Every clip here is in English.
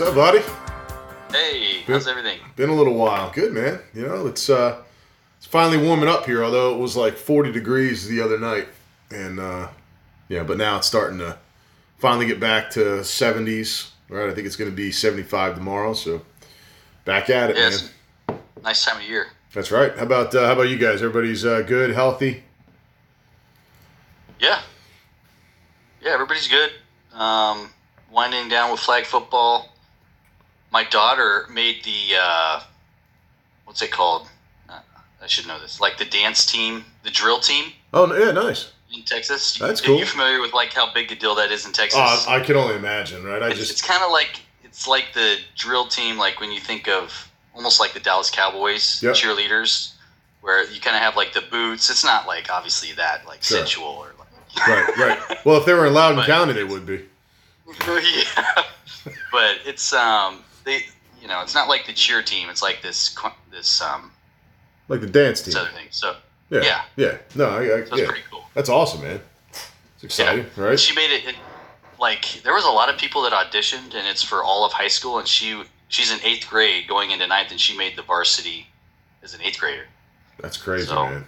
What's up, buddy? Hey, Good. how's everything? Been a little while. Good, man. You know, it's uh, it's finally warming up here. Although it was like 40 degrees the other night, and uh, yeah, but now it's starting to finally get back to 70s. Right, I think it's going to be 75 tomorrow. So back at it, Yeah, man. nice time of year. That's right. How about uh, how about you guys? Everybody's uh, good, healthy. Yeah. Yeah, everybody's good. Um, winding down with flag football. My daughter made the uh, what's it called? Uh, I should know this. Like the dance team, the drill team Oh yeah, nice. in Texas. That's Are cool. you familiar with like how big a deal that is in Texas? Oh, I can only imagine, right? I it's, it's kind of like it's like the drill team, like when you think of almost like the Dallas Cowboys Yep. cheerleaders, where you kind of have like the boots. It's not like obviously that like Sure. sensual or like right, right. Well, if they were in Loudoun But- County, they would be. yeah, but it's um they you know it's not like the cheer team. It's like this this um Like the dance team. other thing. So Yeah, yeah. yeah. No, I, I, so yeah. pretty cool. That's awesome, man. It's exciting, Yeah. right? She made it, it like there was a lot of people that auditioned, and it's for all of high school. And she she's in eighth grade, going into ninth, and she made the varsity as an eighth grader. That's crazy, So- man.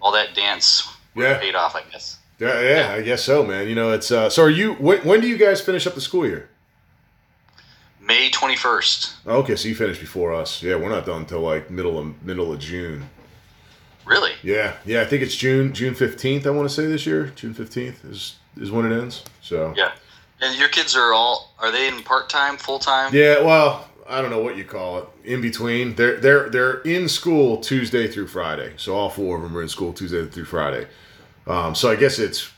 All that dance Yeah. paid off, I guess. Yeah, yeah, I guess so, man. You know, it's uh. So, are you? When, when do you guys finish up the school year? May twenty first. Oh, okay, so you finished before us. Yeah, we're not done until like middle of middle of June. Really? Yeah, yeah. I think it's June June fifteenth. I want to say this year. June fifteenth is is when it ends. So Yeah. And your kids are all are they in part time, full time? Yeah, well, I don't know what you call it. In between, they're they're they're in school Tuesday through Friday. So all four of them are in school Tuesday through Friday. Um, so I guess it's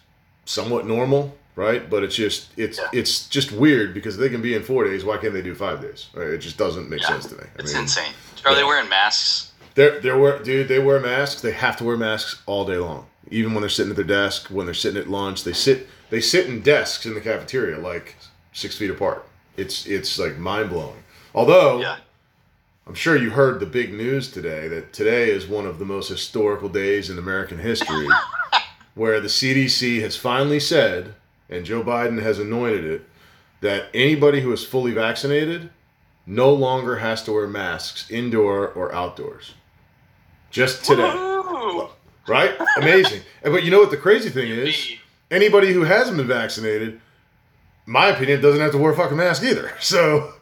somewhat normal, right? But it's just it's Yeah. it's just weird because they can be in four days. Why can't they do five days? Right? It just doesn't make Yeah. sense to me. I It's mean, insane. Are they yeah. wearing masks? they're they're wear, dude. They wear masks. They have to wear masks all day long. Even when they're sitting at their desk, when they're sitting at lunch, they sit they sit in desks in the cafeteria like six feet apart. It's it's like mind blowing. Although Yeah. I'm sure you heard the big news today that today is one of the most historical days in American history, where the CDC has finally said, and Joe Biden has anointed it, that anybody who is fully vaccinated no longer has to wear masks indoor or outdoors. Just today. Woo! Right? Amazing. But you know what the crazy thing is? Anybody who hasn't been vaccinated, my opinion, doesn't have to wear a fucking mask either. So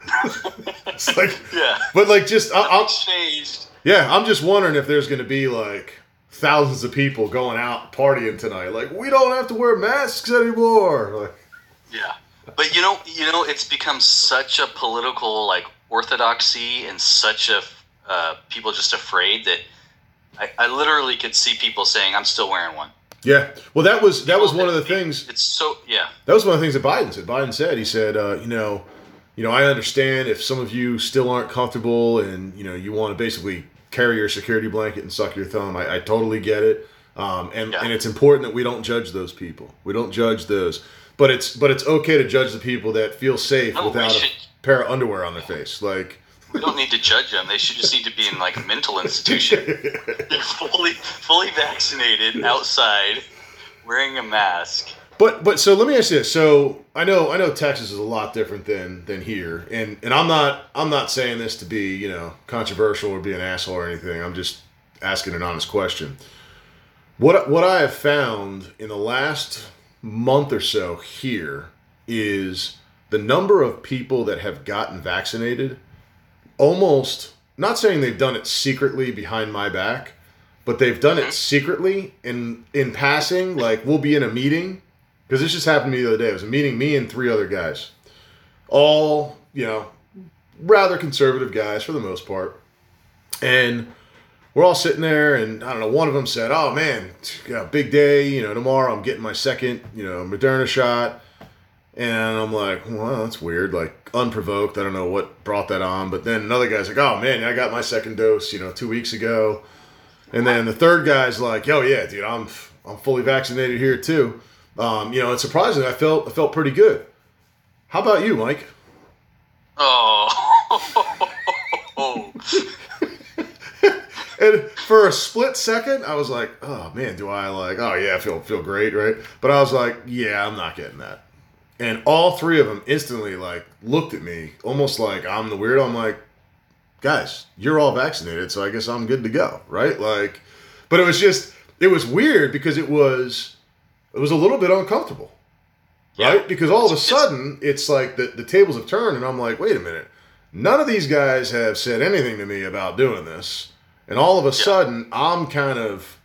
it's like, Yeah. but like, just I, I'm, changed. yeah, I'm just wondering if there's going to be like thousands of people going out partying tonight. Like, we don't have to wear masks anymore. Like, Yeah, but you know, you know, it's become such a political like orthodoxy and such a uh, people just afraid that I, I literally could see people saying, "I'm still wearing one." yeah. Well, that was that was one of the things. It's so yeah, That was one of the things that Biden said. Biden said, he said, uh, you know, you know, I understand if some of you still aren't comfortable and you know you want to basically carry your security blanket and suck your thumb. I, I totally get it, um, and Yeah. and it's important that we don't judge those people. We don't judge those, but it's but it's okay to judge the people that feel safe No, without a pair of underwear on their face. Like, we don't need to judge them. They should just need to be in like a mental institution. They're fully fully vaccinated outside, wearing a mask. But but so let me ask you this. So I know I know Texas is a lot different than than here, and and I'm not I'm not saying this to be you know controversial or be an asshole or anything. I'm just asking an honest question. What what I have found in the last month or so here is the number of people that have gotten vaccinated. Almost not saying they've done it secretly behind my back, but they've done it secretly in in passing. Like we'll be in a meeting because this just happened to me the other day. It was a meeting, me and three other guys, all you know, rather conservative guys for the most part, and we're all sitting there, and I don't know. One of them said, "Oh man, big day. You know, tomorrow I'm getting my second, you know, Moderna shot." And I'm like, well, that's weird. Like unprovoked. I don't know what brought that on. But then another guy's like, oh man, I got my second dose, you know, two weeks ago. And then the third guy's like, yo, yeah, dude, I'm I'm fully vaccinated here too. Um, you know, and surprisingly, I felt I felt pretty good. How about you, Mike? Oh. And for a split second, I was like, oh man, do I like? Oh yeah, I feel feel great, right? But I was like, yeah, I'm not getting that. and all three of them instantly like looked at me, almost like I'm the weirdo. I'm like, guys, you're all vaccinated, so I guess I'm good to go, right? Like, but it was just it was weird because it was it was a little bit uncomfortable, right? Yeah. Because all of a sudden it's like the the tables have turned, and I'm like, wait a minute, none of these guys have said anything to me about doing this, and all of a sudden I'm kind of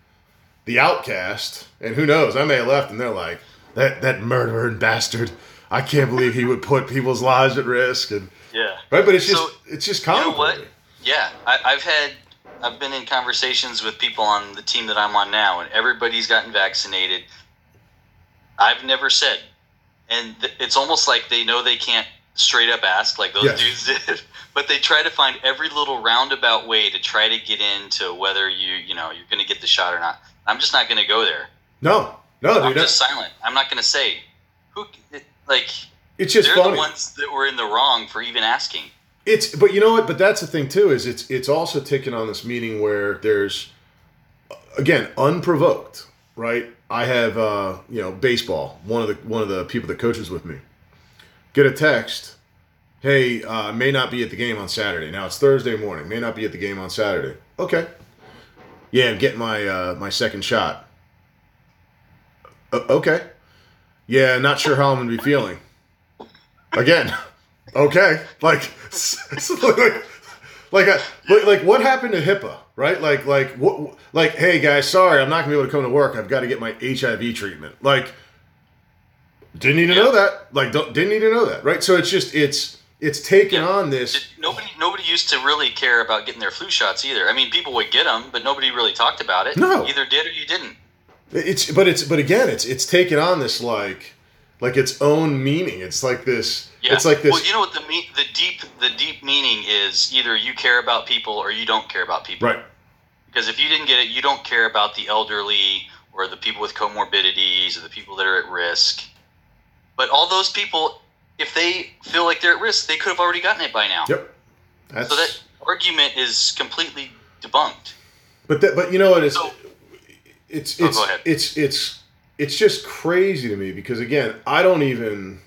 the outcast, and who knows, I may have left, and they're like that that murdering bastard. I can't believe he would put people's lives at risk, and Yeah. right. But it's just So, it's just You know what? Yeah, I, I've had, I've been in conversations with people on the team that I'm on now, and everybody's gotten vaccinated. I've never said, and th- it's almost like they know they can't straight up ask like those Yes. dudes did, but they try to find every little roundabout way to try to get into whether you, you know, you're going to get the shot or not. I'm just not going to go there. No, no, I'm dude. just silent. I'm not going to say who, like, it's just they're funny. the ones that were in the wrong for even asking. It's but you know what? But that's the thing too is it's it's also taken on this meaning where there's again unprovoked, right? I have uh, you know baseball. One of the one of the people that coaches with me get a text. Hey, uh, may not be at the game on Saturday. Now it's Thursday morning. May not be at the game on Saturday. Okay. Yeah, I'm getting my uh, my second shot. Uh, okay. Yeah, not sure how I'm gonna be feeling. Again. Okay. Like, like, like, a, like, like, what happened to HIPAA, right? Like, like, what, like, hey guys, sorry, I'm not gonna be able to come to work. I've got to get my HIV treatment. Like, didn't need to know that. Like, don't, didn't need to know that, right? So it's just, it's, it's taken Yeah. on this. Nobody, nobody used to really care about getting their flu shots either. I mean, people would get them, but nobody really talked about it. No. either did or you didn't. It's, but it's, but again, it's, it's taken on this like, like its own meaning. It's like this. Yeah. It's like this. Well, you know what the me- the deep the deep meaning is either you care about people or you don't care about people. right. Because if you didn't get it, you don't care about the elderly or the people with comorbidities or the people that are at risk. But all those people, if they feel like they're at risk, they could have already gotten it by now. Yep. That's, So that argument is completely debunked. But that, but you know what? It's So- it's Oh, it's go ahead. it's it's it's just crazy to me because again, I don't even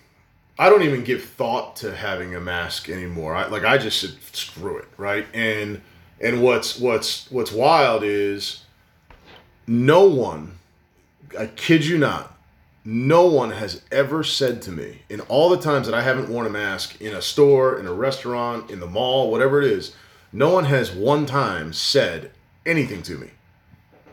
I don't even give thought to having a mask anymore. I, like I just said, screw it, right? And and what's what's what's wild is no one, I kid you not, no one has ever said to me in all the times that I haven't worn a mask in a store, in a restaurant, in the mall, whatever it is, no one has one time said anything to me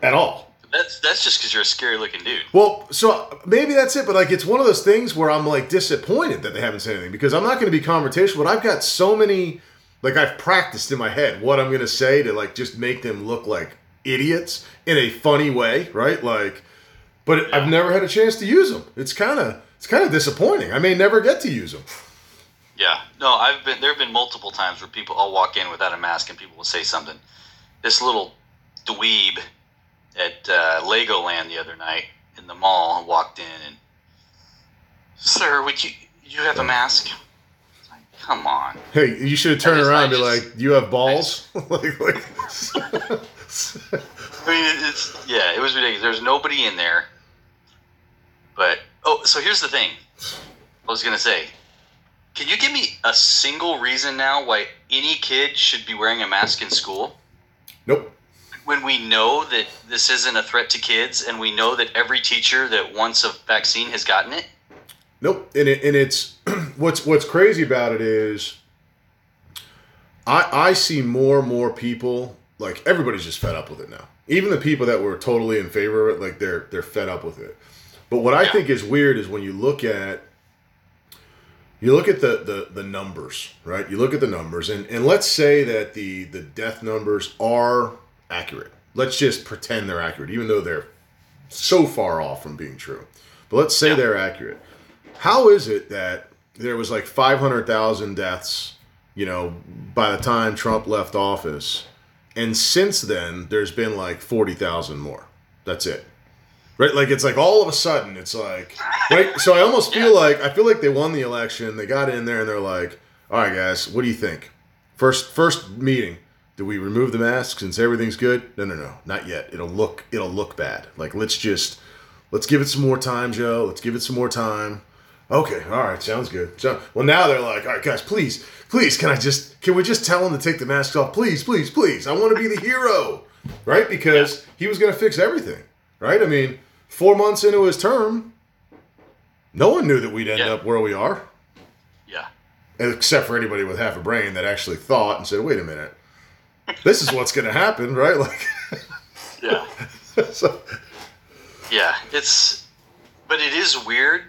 at all. That's that's just because you're a scary looking dude. Well, so maybe that's it, but like it's one of those things where I'm like disappointed that they haven't said anything because I'm not going to be confrontational, but I've got so many like I've practiced in my head what I'm going to say to like just make them look like idiots in a funny way, right? Like but I've never had a chance to use them. It's kind of it's kind of disappointing. I may never get to use them. Yeah. No, I've been there have been multiple times where people I'll walk in without a mask and people will say something. This little dweeb at uh, Legoland the other night in the mall walked in and Sir, would you you have a mask? Like, Come on. Hey, you should have turned around and be just- like, "You have balls?" like, like I mean, it's yeah, it was ridiculous. There's nobody in there. But oh, so here's the thing. I was gonna say, can you give me a single reason now why any kid should be wearing a mask in school? nope. When we know that this isn't a threat to kids, and we know that every teacher that wants a vaccine has gotten it. Nope. And it, and it's what's what's crazy about it is I I see more and more people like everybody's just fed up with it now. Even the people that were totally in favor of it, like they're they're fed up with it. But what I think is weird is when you look at you look at the, the the numbers, right? You look at the numbers and, and let's say that the the death numbers are accurate. Let's just pretend they're accurate, even though they're so far off from being true. But let's say Yeah. they're accurate. How is it that there was like 500,000 deaths, you know, by the time Trump left office, and since then there's been like 40,000 more. That's it. Right? Like it's like all of a sudden it's like right so I almost feel Yeah. like I feel like they won the election. They got in there and they're like, "All right guys, what do you think? First first meeting, do we remove the masks since everything's good? No, no, no, not yet. It'll look it'll look bad. Like let's just let's give it some more time, Joe. Let's give it some more time. Okay, all right, sounds good. So, well, now they're like, all right, guys, please, please, can I just, can we just tell him to take the mask off? Please, please, please. I want to be the hero, right? Because he was going to fix everything, right? I mean, four months into his term, no one knew that we'd end Yeah. up where we are, Yeah. except for anybody with half a brain that actually thought and said, wait a minute, this is what's going to happen, right? Like, Yeah. so, Yeah, it's but it is weird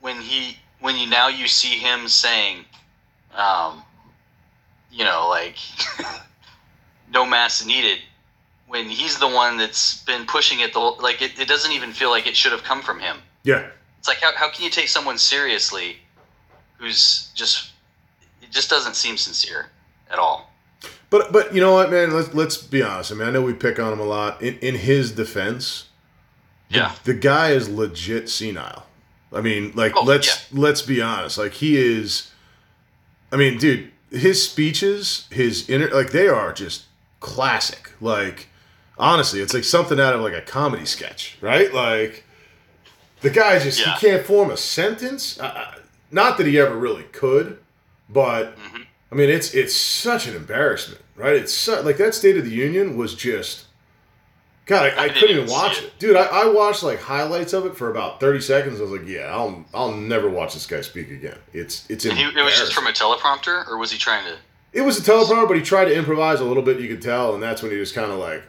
when he when you now you see him saying um you know like no mask needed when he's the one that's been pushing it the whole like it, it doesn't even feel like it should have come from him. yeah, It's like how, how can you take someone seriously who's just it just doesn't seem sincere at all. But but you know what, man? Let's let's be honest. I mean, I know we pick on him a lot. In in his defense, Yeah. the guy is legit senile. I mean, like Oh, let's let's be honest. Like he is. I mean, dude, his speeches, his inner, like they are just classic. Like honestly, it's like something out of like a comedy sketch, right? Like the guy just Yeah. he can't form a sentence. Uh, not that he ever really could, but Mhm. I mean, it's it's such an embarrassment, right? It's so, like that State of the Union was just. God, I, I, I couldn't even even watch it. it, dude. I, I watched like highlights of it for about thirty seconds. I was like, yeah, I'll I'll never watch this guy speak again. It's it's he, it was just from a teleprompter or was he trying to it was a teleprompter, but he tried to improvise a little bit. You could tell, and that's when he just kind of like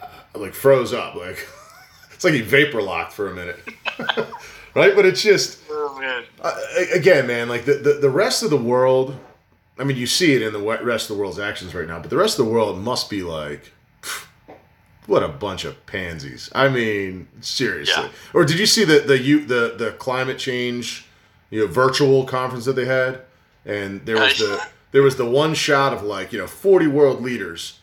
uh, like froze up, like it's like he vapor locked for a minute, right? But it's just Oh man. uh, again, man, like the, the the rest of the world. I mean, you see it in the rest of the world's actions right now, but the rest of the world must be like, what a bunch of pansies. I mean, seriously. Yeah. Or did you see the the you the the climate change, you know, virtual conference that they had, and there was the there was the one shot of like you know forty world leaders.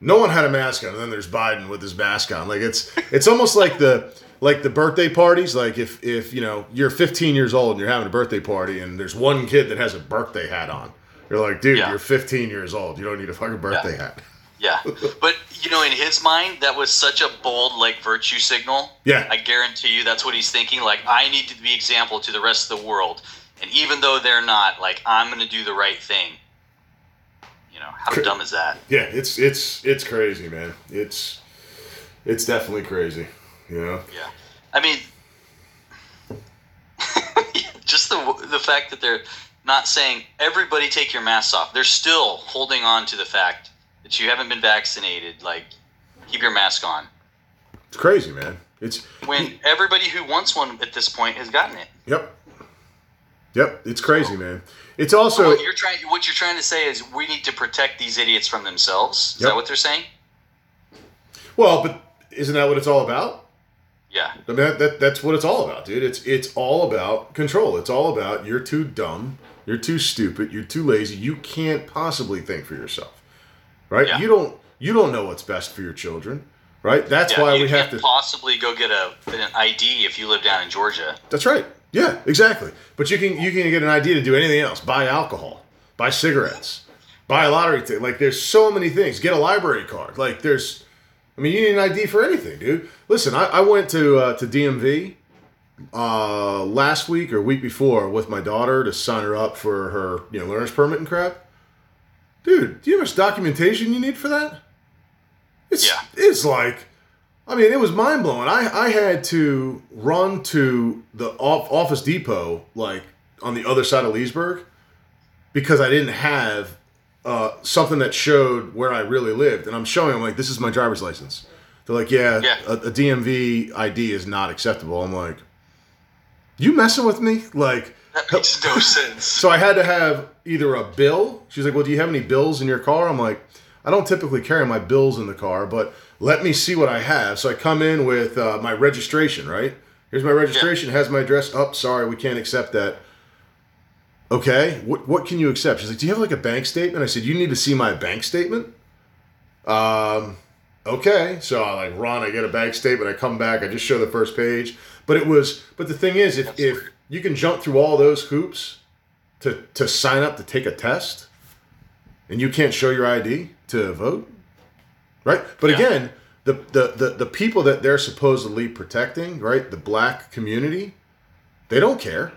No one had a mask on, and then there's Biden with his mask on. Like it's it's almost like the like the birthday parties. Like if if you know you're 15 years old and you're having a birthday party, and there's one kid that has a birthday hat on. You're like, dude, Yeah. you're 15 years old. You don't need a fucking birthday hat. Yeah, but you know, in his mind, that was such a bold like virtue signal. Yeah. I guarantee you, that's what he's thinking. Like, I need to be example to the rest of the world, and even though they're not, like, I'm going to do the right thing. You know, how dumb is that? Yeah, it's it's it's crazy, man. It's it's definitely crazy. You know. Yeah, I mean, just the the fact that they're not saying everybody take your masks off. They're still holding on to the fact that you haven't been vaccinated. Like, keep your mask on. It's crazy, man. It's When everybody who wants one at this point has gotten it. yep, yep. It's crazy, man. It's also what you're trying what you're trying to say is we need to protect these idiots from themselves. Is Yep. that what they're saying? well, but isn't that what it's all about? Yeah. I mean, that, that that's what it's all about, dude. It's it's all about control. It's all about you're too dumb, you're too stupid, you're too lazy. You can't possibly think for yourself, right? Yeah. You don't you don't know what's best for your children, right? That's yeah, why we have to. possibly go get a an ID if you live down in Georgia. That's right. Yeah, exactly. But you can you can get an idea to do anything else. Buy alcohol, buy cigarettes, buy a lottery ticket. Like there's so many things. Get a library card. Like there's, I mean, you need an ID for anything, dude. Listen, I, I went to uh, to DMV uh, last week or week before with my daughter to sign her up for her you know learner's permit and crap. Dude, do you know how much documentation you need for that? It's Yeah. it's like I mean, it was mind blowing. I, I had to run to the off, Office Depot, like on the other side of Leesburg, because I didn't have uh, something that showed where I really lived. And I'm showing them, like, this is my driver's license. They're like, yeah, Yeah. A, a DMV ID is not acceptable. I'm like, you messing with me? Like, That makes no sense. so I had to have either a bill. She's like, "Well, do you have any bills in your car?" I'm like, "I don't typically carry my bills in the car, but let me see what I have." So I come in with uh, my registration. Right here's my registration. Has my address. Up. Oh, sorry, we can't accept that. Okay, what what can you accept? She's like, "Do you have like a bank statement?" I said, "You need to see my bank statement." Um. Okay, so I like run. I get a bank statement. I come back. I just show the first page. But it was. But the thing is, if That's if weird. you can jump through all those hoops to to sign up to take a test, and you can't show your ID to vote, right? But Yeah. again, the, the the the people that they're supposedly protecting, right, the black community, they don't care.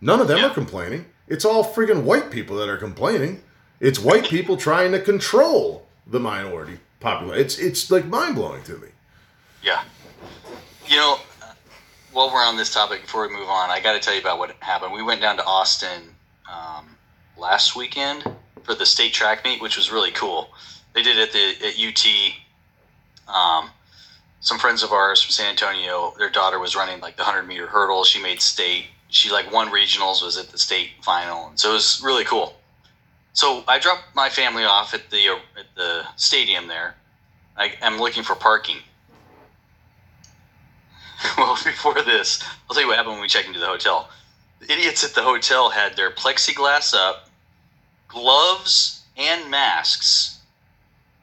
None of them Yeah. are complaining. It's all friggin' white people that are complaining. It's white people trying to control the minority population. It's it's like mind blowing to me. Yeah. You know, while we're on this topic, before we move on, I got to tell you about what happened. We went down to Austin um, last weekend for the state track meet, which was really cool. They did it at the at UT. Um, some friends of ours from San Antonio, their daughter was running like the hundred meter hurdle. She made state. She like won regionals, was at the state final, and so it was really cool. So I dropped my family off at the at the stadium there. I, I'm looking for parking. well, before this, I'll tell you what happened when we checked into the hotel. The idiots at the hotel had their plexiglass up, gloves, and masks.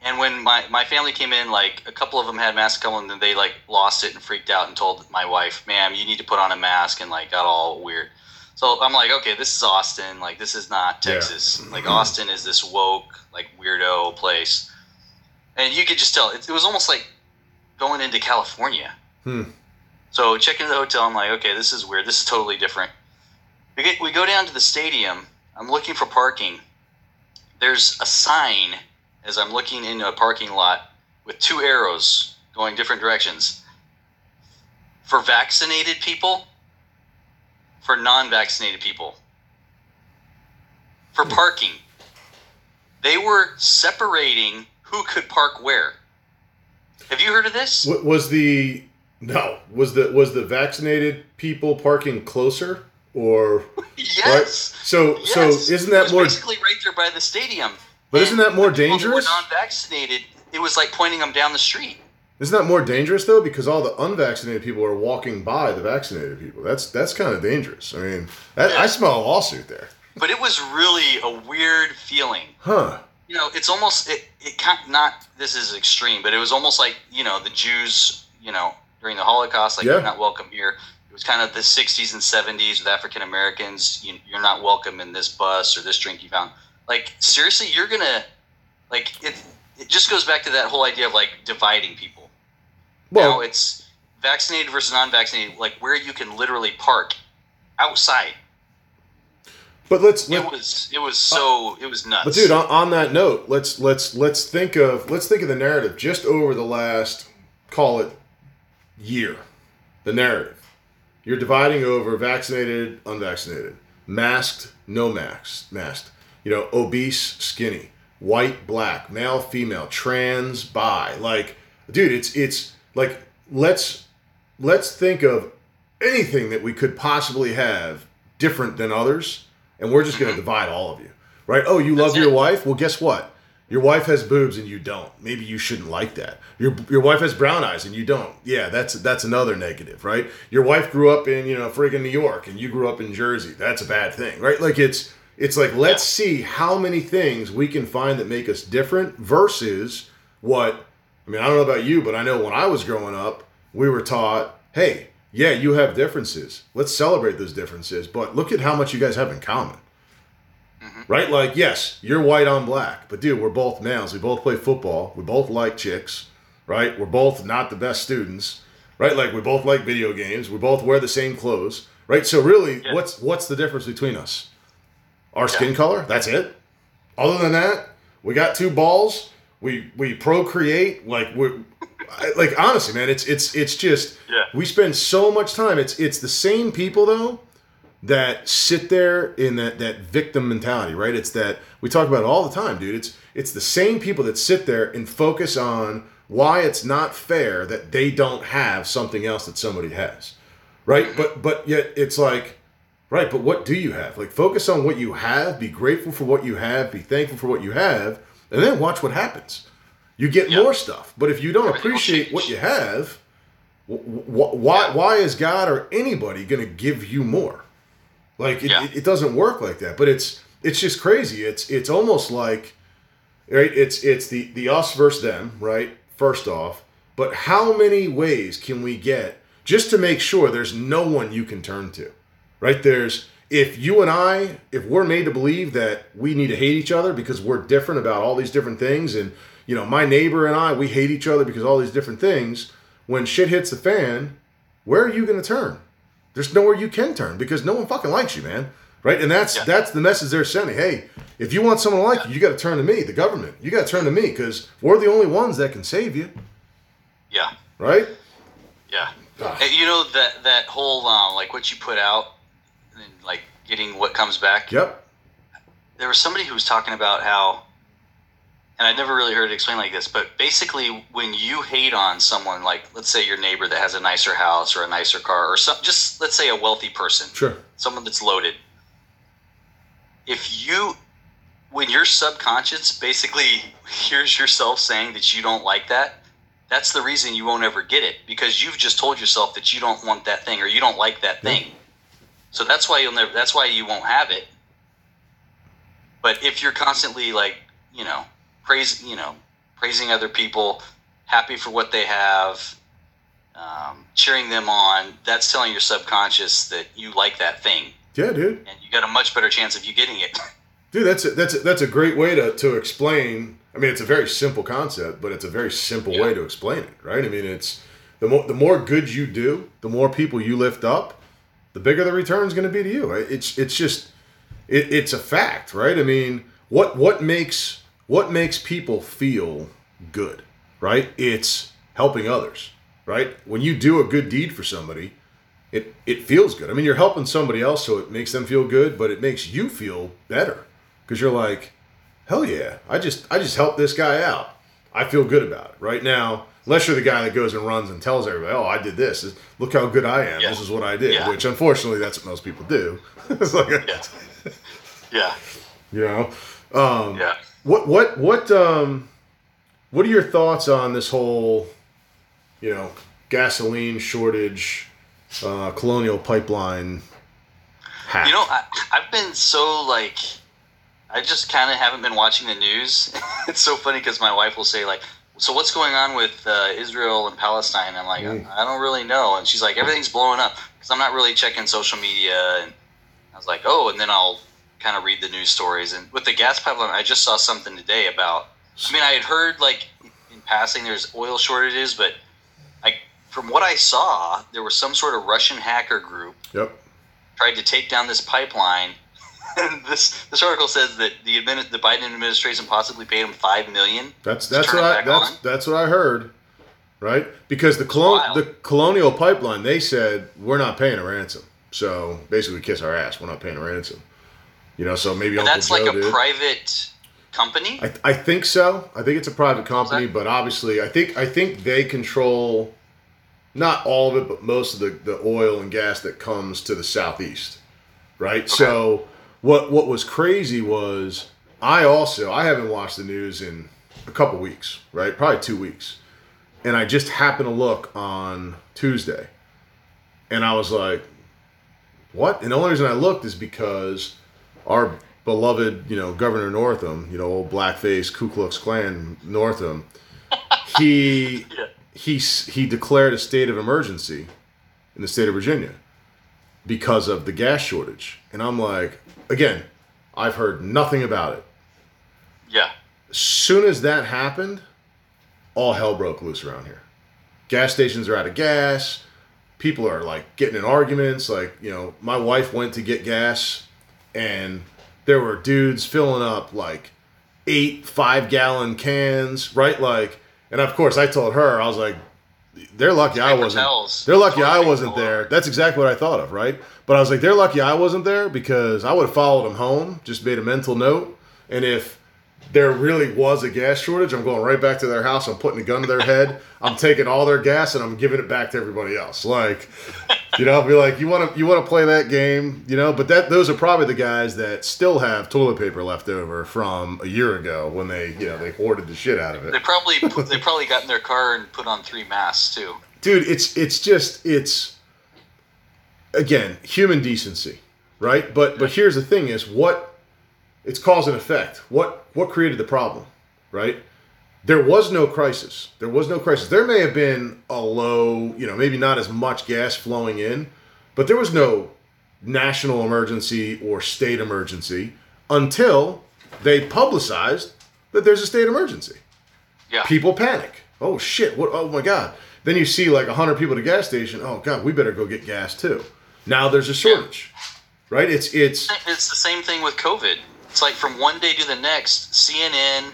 And when my, my family came in, like a couple of them had masks, a couple of them they like lost it and freaked out and told my wife, "Ma'am, you need to put on a mask," and like got all weird. So I'm like, okay, this is Austin. Like this is not Yeah. Texas. Like Austin is this woke, like weirdo place, and you could just tell it, it was almost like going into California. Hmm. So check into the hotel. I'm like, okay, this is weird. This is totally different. We get we go down to the stadium. I'm looking for parking. There's a sign as I'm looking into a parking lot with two arrows going different directions. For vaccinated people, for non-vaccinated people. For parking. They were separating who could park where. Have you heard of this? Was the no? Was the was the vaccinated people parking closer or Yes. right? So Yes. so isn't that more? basically right there by the stadium? But And isn't that more the people who were dangerous? non-vaccinated, it was like pointing them down the street. Isn't that more dangerous though? Because all the unvaccinated people are walking by the vaccinated people. That's that's kind of dangerous. I mean, that, I smell a lawsuit there. But it was really a weird feeling. Huh? You know, it's almost it. It not. This is extreme, but it was almost like you know the Jews. You know, during the Holocaust, like Yeah. you're not welcome here. It was kind of the '60s and '70s with African Americans. You, you're not welcome in this bus or this drink you found. Like seriously, you're gonna like it. It just goes back to that whole idea of like dividing people. now Well, it's vaccinated versus non-vaccinated, like where you can literally park outside. but let's It let, was it was uh, so it was nuts. but dude, on, on that note, let's let's let's think of let's think of the narrative just over the last call it year. The narrative. You're dividing over vaccinated, unvaccinated, masked, no masked, masked. You know, obese, skinny, white, black, male, female, trans, bi. Like, dude, it's it's like let's let's think of anything that we could possibly have different than others, and we're just going to mm-hmm. divide all of you, right? Oh, you love That's your wife? Well, guess what? Your wife has boobs and you don't. Maybe you shouldn't like that. Your your wife has brown eyes and you don't. Yeah, that's that's another negative, right? Your wife grew up in you know friggin' New York and you grew up in Jersey. That's a bad thing, right? Like it's it's like let's see how many things we can find that make us different versus what I mean, I don't know about you, but I know when I was growing up, we were taught, hey, yeah, you have differences. Let's celebrate those differences, but look at how much you guys have in common. Right? Like, yes, you're white on black, but dude, we're both males. We both play football. We both like chicks, right? We're both not the best students, right? Like, we both like video games. We both wear the same clothes, right? So, really, Yeah. what's what's the difference between us? Our skin color. That's it. Other than that, we got two balls. We we procreate. Like we, I- like honestly, man, it's it's it's just Yeah. we spend so much time. It's it's the same people though that sit there in that that victim mentality, right? It's that we talk about it all the time, dude. It's it's the same people that sit there and focus on why it's not fair that they don't have something else that somebody has. Right? But but yet it's like Right, but what do you have? Like focus on what you have, be grateful for what you have, be thankful for what you have, and then watch what happens. You get Yeah. more stuff. But if you don't appreciate what you have, wh- wh- why why is God or anybody going to give you more? Like it, Yeah. it, it doesn't work like that. But it's it's just crazy. It's it's almost like right. It's it's the the us versus them. Right. First off, but how many ways can we get just to make sure there's no one you can turn to? Right. There's if you and I if we're made to believe that we need to hate each other because we're different about all these different things and you know my neighbor and I we hate each other because all these different things when shit hits the fan where are you going to turn There's nowhere you can turn because no one fucking likes you, man. Right? And that's Yeah. that's the message they're sending. Hey, if you want someone to like you, you got to turn to me, the government. You got to turn to me because we're the only ones that can save you. Yeah. Right? Yeah. Ah. You know that that whole um, like what you put out and like getting what comes back. Yep. There was somebody who was talking about how and I never really heard it explained like this, but basically when you hate on someone like let's say your neighbor that has a nicer house or a nicer car or some just let's say a wealthy person, Sure. someone that's loaded. If you when your subconscious basically hears yourself saying that you don't like that, that's the reason you won't ever get it because you've just told yourself that you don't want that thing or you don't like that thing. So that's why you'll never that's why you won't have it. But if you're constantly like, you know, praise, you know, praising other people, happy for what they have, um, cheering them on, that's telling your subconscious that you like that thing Yeah, dude. and you got a much better chance of you getting it. Dude, that's a, that's a, that's a great way to, to explain. I mean, it's a very simple concept, but it's a very simple Yeah. way to explain it, right? I mean, it's the more the more good you do, the more people you lift up, the bigger the return is going to be to you. It's it's just it, it's a fact, right? I mean, what what makes what makes people feel good, right? It's helping others, right? When you do a good deed for somebody, it it feels good. I mean, you're helping somebody else, so it makes them feel good, but it makes you feel better because you're like, hell yeah, I just I just helped this guy out. I feel good about it right now. Unless you're the guy that goes and runs and tells everybody, "Oh, I did this. Look how good I am. Yeah. This is what I did." Yeah. Which, unfortunately, that's what most people do. it's like, a, yeah. Yeah. you know, um, Yeah. What what what um, what are your thoughts on this whole, you know, gasoline shortage, uh, colonial pipeline hack? You know, I, I've been so like, I just kind of haven't been watching the news. it's so funny because my wife will say like, "So what's going on with uh, Israel and Palestine?" I'm like, Mm. I don't really know, and she's like, "Everything's blowing up," because I'm not really checking social media, and I was like, "Oh," and then I'll kind of read the news stories. And with the gas pipeline, I just saw something today about. I mean, I had heard like in passing there's oil shortages, but I, from what I saw, there was some sort of Russian hacker group Yep. tried to take down this pipeline. And this this article says that the admin, the Biden administration possibly paid him five million. That's that's what I that's on. that's what I heard, right? Because the colon the colonial pipeline, they said we're not paying a ransom. So basically, kiss our ass. We're not paying a ransom. You know, so maybe that's Joe like a did. private company. I, I think so. I think it's a private company, that- but obviously, I think I think they control not all of it, but most of the, the oil and gas that comes to the southeast, right? So what what was crazy was I also I haven't watched the news in a couple weeks, right? Probably two weeks, and I just happened to look on Tuesday, and I was like, "What?" And the only reason I looked is because our beloved, you know, Governor Northam, you know, old blackface Ku Klux Klan Northam, he he he declared a state of emergency in the state of Virginia because of the gas shortage, and I'm like, again, I've heard nothing about it. Yeah, As soon as that happened, all hell broke loose around here. Gas stations are out of gas. People are like getting in arguments. Like, you know, my wife went to get gas and there were dudes filling up like eight five gallon cans, right? Like, and of course I told her, I was like, they're lucky I wasn't. They're lucky I wasn't there. That's exactly what I thought of, right? But I was like, they're lucky I wasn't there because I would have followed them home, just made a mental note. And if there really was a gas shortage, I'm going right back to their house. I'm putting a gun to their head. I'm taking all their gas and I'm giving it back to everybody else. Like, you know, I'll be like, you want to you want to play that game, you know? But that those are probably the guys that still have toilet paper left over from a year ago when they, you know, they hoarded the shit out of it. they probably put, they probably got in their car and put on three masks too. dude it's it's just it's again human decency right but but here's the thing is what it's cause and effect what what created the problem right there was no crisis there was no crisis there may have been a low you know maybe not as much gas flowing in but there was no national emergency or state emergency until they publicized that there's a state emergency Yeah, people panic. Oh shit! What? Oh my god! Then you see like hundred people at a gas station. Oh god, we better go get gas too. Now there's a shortage, right? It's it's It's the same thing with COVID. It's like from one day to the next, CNN,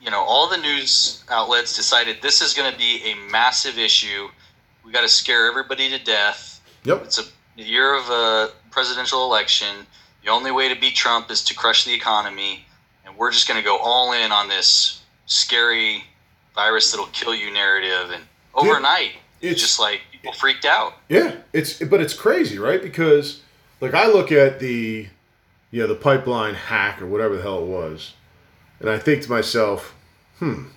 you know, all the news outlets decided this is going to be a massive issue. We got to scare everybody to death. yep. It's a year of a presidential election. The only way to beat Trump is to crush the economy, and we're just going to go all in on this scary virus that'll kill you narrative. And overnight, it's it's- just like people freaked out. Yeah, it's but it's crazy, right? Because like I look at the you know, the pipeline hack or whatever the hell it was, and I think to myself, hmm,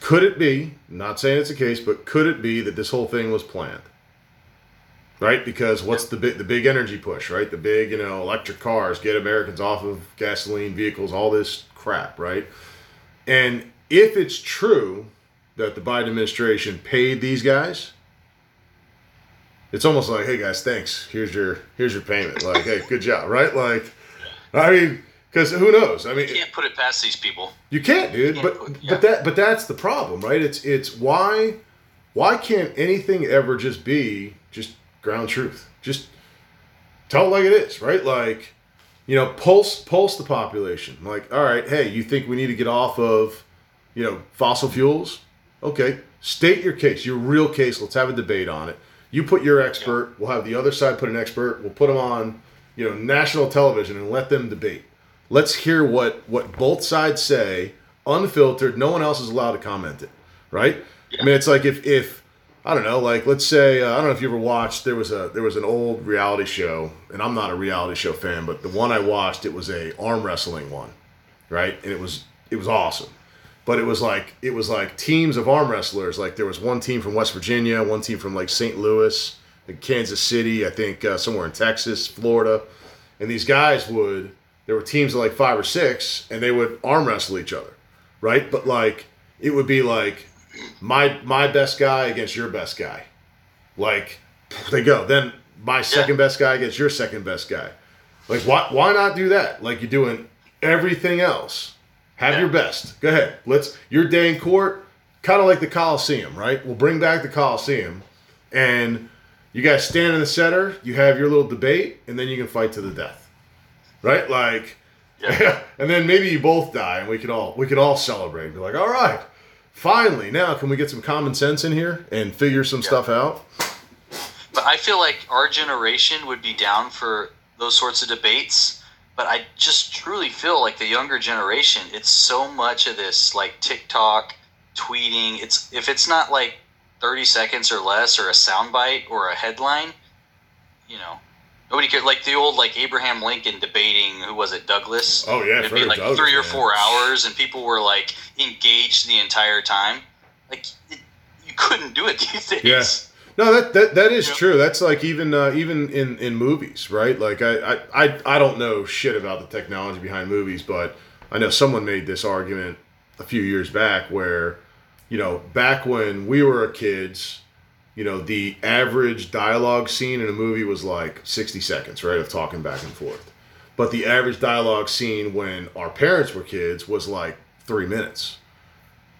could it be, not saying it's the case, but could it be that this whole thing was planned? Right? Because what's the big the big energy push, right? The big, you know, electric cars, get Americans off of gasoline vehicles, all this crap, right? And if it's true that the Biden administration paid these guys, it's almost like, hey guys, thanks. Here's your here's your payment. Like, hey, good job, right? Like, I mean, because who knows? I mean, You can't put it past these people. you can't, dude. can't But put- yeah. but that but that's the problem, right? It's it's why why can't anything ever just be just ground truth? Just tell it like it is, right? Like, you know, pulse pulse the population. Like, all right, hey, you think we need to get off of, you know, fossil fuels? Okay, state your case, your real case. Let's have a debate on it. You put your expert. We'll have the other side put an expert. We'll put them on, you know, national television and let them debate. Let's hear what what both sides say, unfiltered. No one else is allowed to comment it, right? I mean, it's like if if I don't know, like let's say uh, I don't know if you ever watched. There was a there was an old reality show, and I'm not a reality show fan, but the one I watched, it was a arm wrestling one, right? And it was it was awesome, but it was like it was like teams of arm wrestlers. Like there was one team from West Virginia, one team from like St. Louis, Kansas City, I think uh, somewhere in Texas, Florida, and these guys would. There were teams of like five or six, and they would arm wrestle each other, right? But like it would be like my my best guy against your best guy. Like they go. Then my second best guy against your second best guy. Like why why not do that? Like you're doing everything else. Have Yeah. your best. Go ahead. Let's your day in court, kind of like the Coliseum, right? We'll bring back the Coliseum and you guys stand in the center, you have your little debate, and then you can fight to the death. Right? Like Yeah. and then maybe you both die and we could all we could all celebrate and be like, all right, finally, now can we get some common sense in here and figure some stuff out? But I feel like our generation would be down for those sorts of debates. But I just truly feel like the younger generation, it's so much of this like TikTok, tweeting. It's if it's not like thirty seconds or less, or a soundbite or a headline, you know, nobody cared. Like the old like Abraham Lincoln debating who was it, Douglas? Oh, yeah, it'd be like Douglas, three or four hours, and people were like engaged the entire time. Like it, you couldn't do it these days. Yeah. No, that that, that is Yeah. true. That's like even uh, even in, in movies, right? Like I, I, I I don't know shit about the technology behind movies, but I know someone made this argument a few years back where, you know, back when we were kids, you know, the average dialogue scene in a movie was like 60 seconds, right, of talking back and forth. But the average dialogue scene when our parents were kids was like three minutes.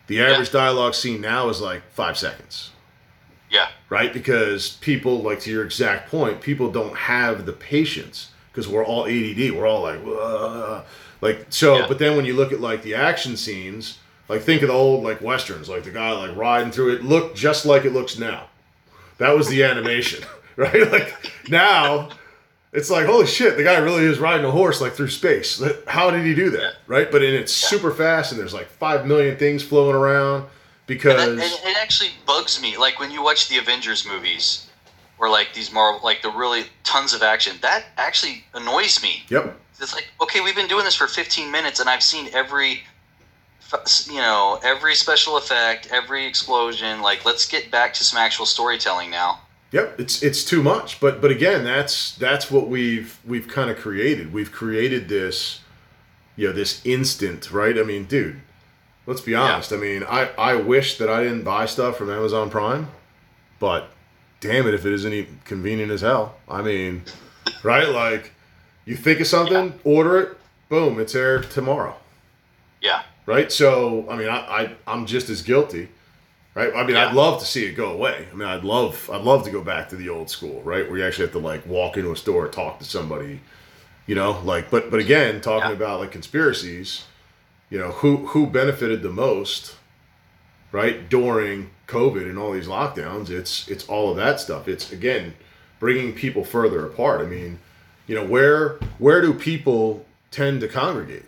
The average dialogue scene now is like five seconds Yeah. right? Because people, like to your exact point, people don't have the patience because we're all ADD. We're all like, "Whoa." like so. Yeah. But then when you look at like the action scenes, like think of the old like westerns, like the guy like riding through it, looked just like it looks now. That was the animation, right? Like now. It's like holy shit! The guy really is riding a horse like through space. How did he do that, right? But and it's super fast, and there's like five million things flowing around because And, that- and it actually bugs me. Like when you watch the Avengers movies, or like these Marvel, like the really tons of action. That actually annoys me. yep, It's like, okay, we've been doing this for 15 minutes, and I've seen every, you know, every special effect, every explosion. Like, let's get back to some actual storytelling now. Yep, it's it's too much. But but again, that's that's what we've we've kind of created. We've created this, you know, this instant, right? I mean, dude, let's be honest. I mean, I I wish that I didn't buy stuff from Amazon Prime, but damn it if it isn't even convenient as hell. I mean, right? Like, you think of something, order it, boom, it's there tomorrow Yeah. right? So I mean, I, I I'm just as guilty, right? I mean, Yeah. I'd love to see it go away. I mean, I'd love, I'd love to go back to the old school, right, where you actually have to like walk into a store, talk to somebody, you know, like. But but again, talking Yeah. about like conspiracies, you know, who who benefited the most, right, during COVID and all these lockdowns? It's it's all of that stuff. It's again bringing people further apart. I mean, you know, where where do people tend to congregate?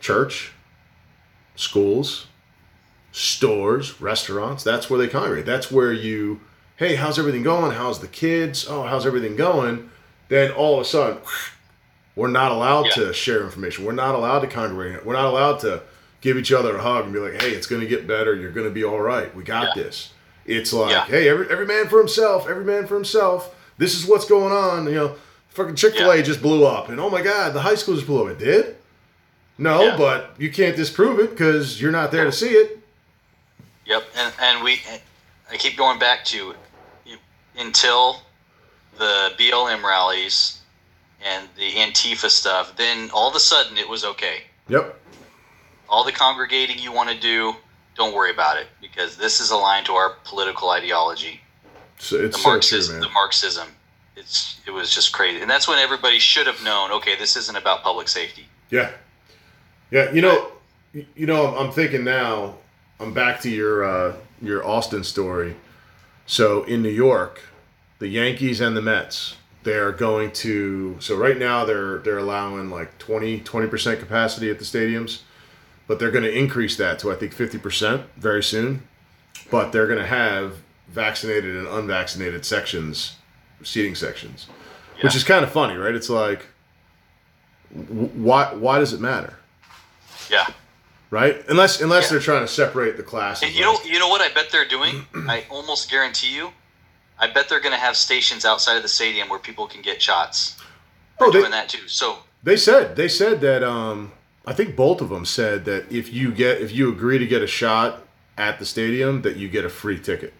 Church, schools, stores, restaurants. That's where they congregate. That's where you, hey, how's everything going? How's the kids? Oh, how's everything going? Then all of a sudden, we're not allowed Yeah. to share information. We're not allowed to congregate. We're not allowed to give each other a hug and be like, hey, it's going to get better. You're going to be all right. We got Yeah. this. It's like, Yeah. hey, every, every man for himself. Every man for himself. This is what's going on. You know, fucking Chick fil A just blew up. And oh my God, the high school just blew up. It did? No, but you can't disprove it because you're not there to see it. Yep, and and we, I keep going back to, until the BLM rallies and the Antifa stuff. Then all of a sudden it was okay. Yep. All the congregating you want to do, don't worry about it because this is aligned to our political ideology. So it's The so Marxism, true, the. Marxism. It's it was just crazy, and that's when everybody should have known. Okay, this isn't about public safety. Yeah. Yeah. You know, y- you know, I'm thinking now. I'm back to your uh, your Austin story. So in New York, the Yankees and the Mets, they're going to. So right now they're they're allowing like 20 20% capacity at the stadiums, but they're going to increase that to I think fifty percent very soon. But they're going to have vaccinated and unvaccinated sections, seating sections, which is kind of funny, right? It's like, why why does it matter? Yeah. right? Unless unless Yeah. they're trying to separate the classes. You know, you know what I bet they're doing. I almost guarantee you. I bet they're going to have stations outside of the stadium where people can get shots. oh, Doing they, that too. So they said they said that. Um, I think both of them said that if you get if you agree to get a shot at the stadium, that you get a free ticket.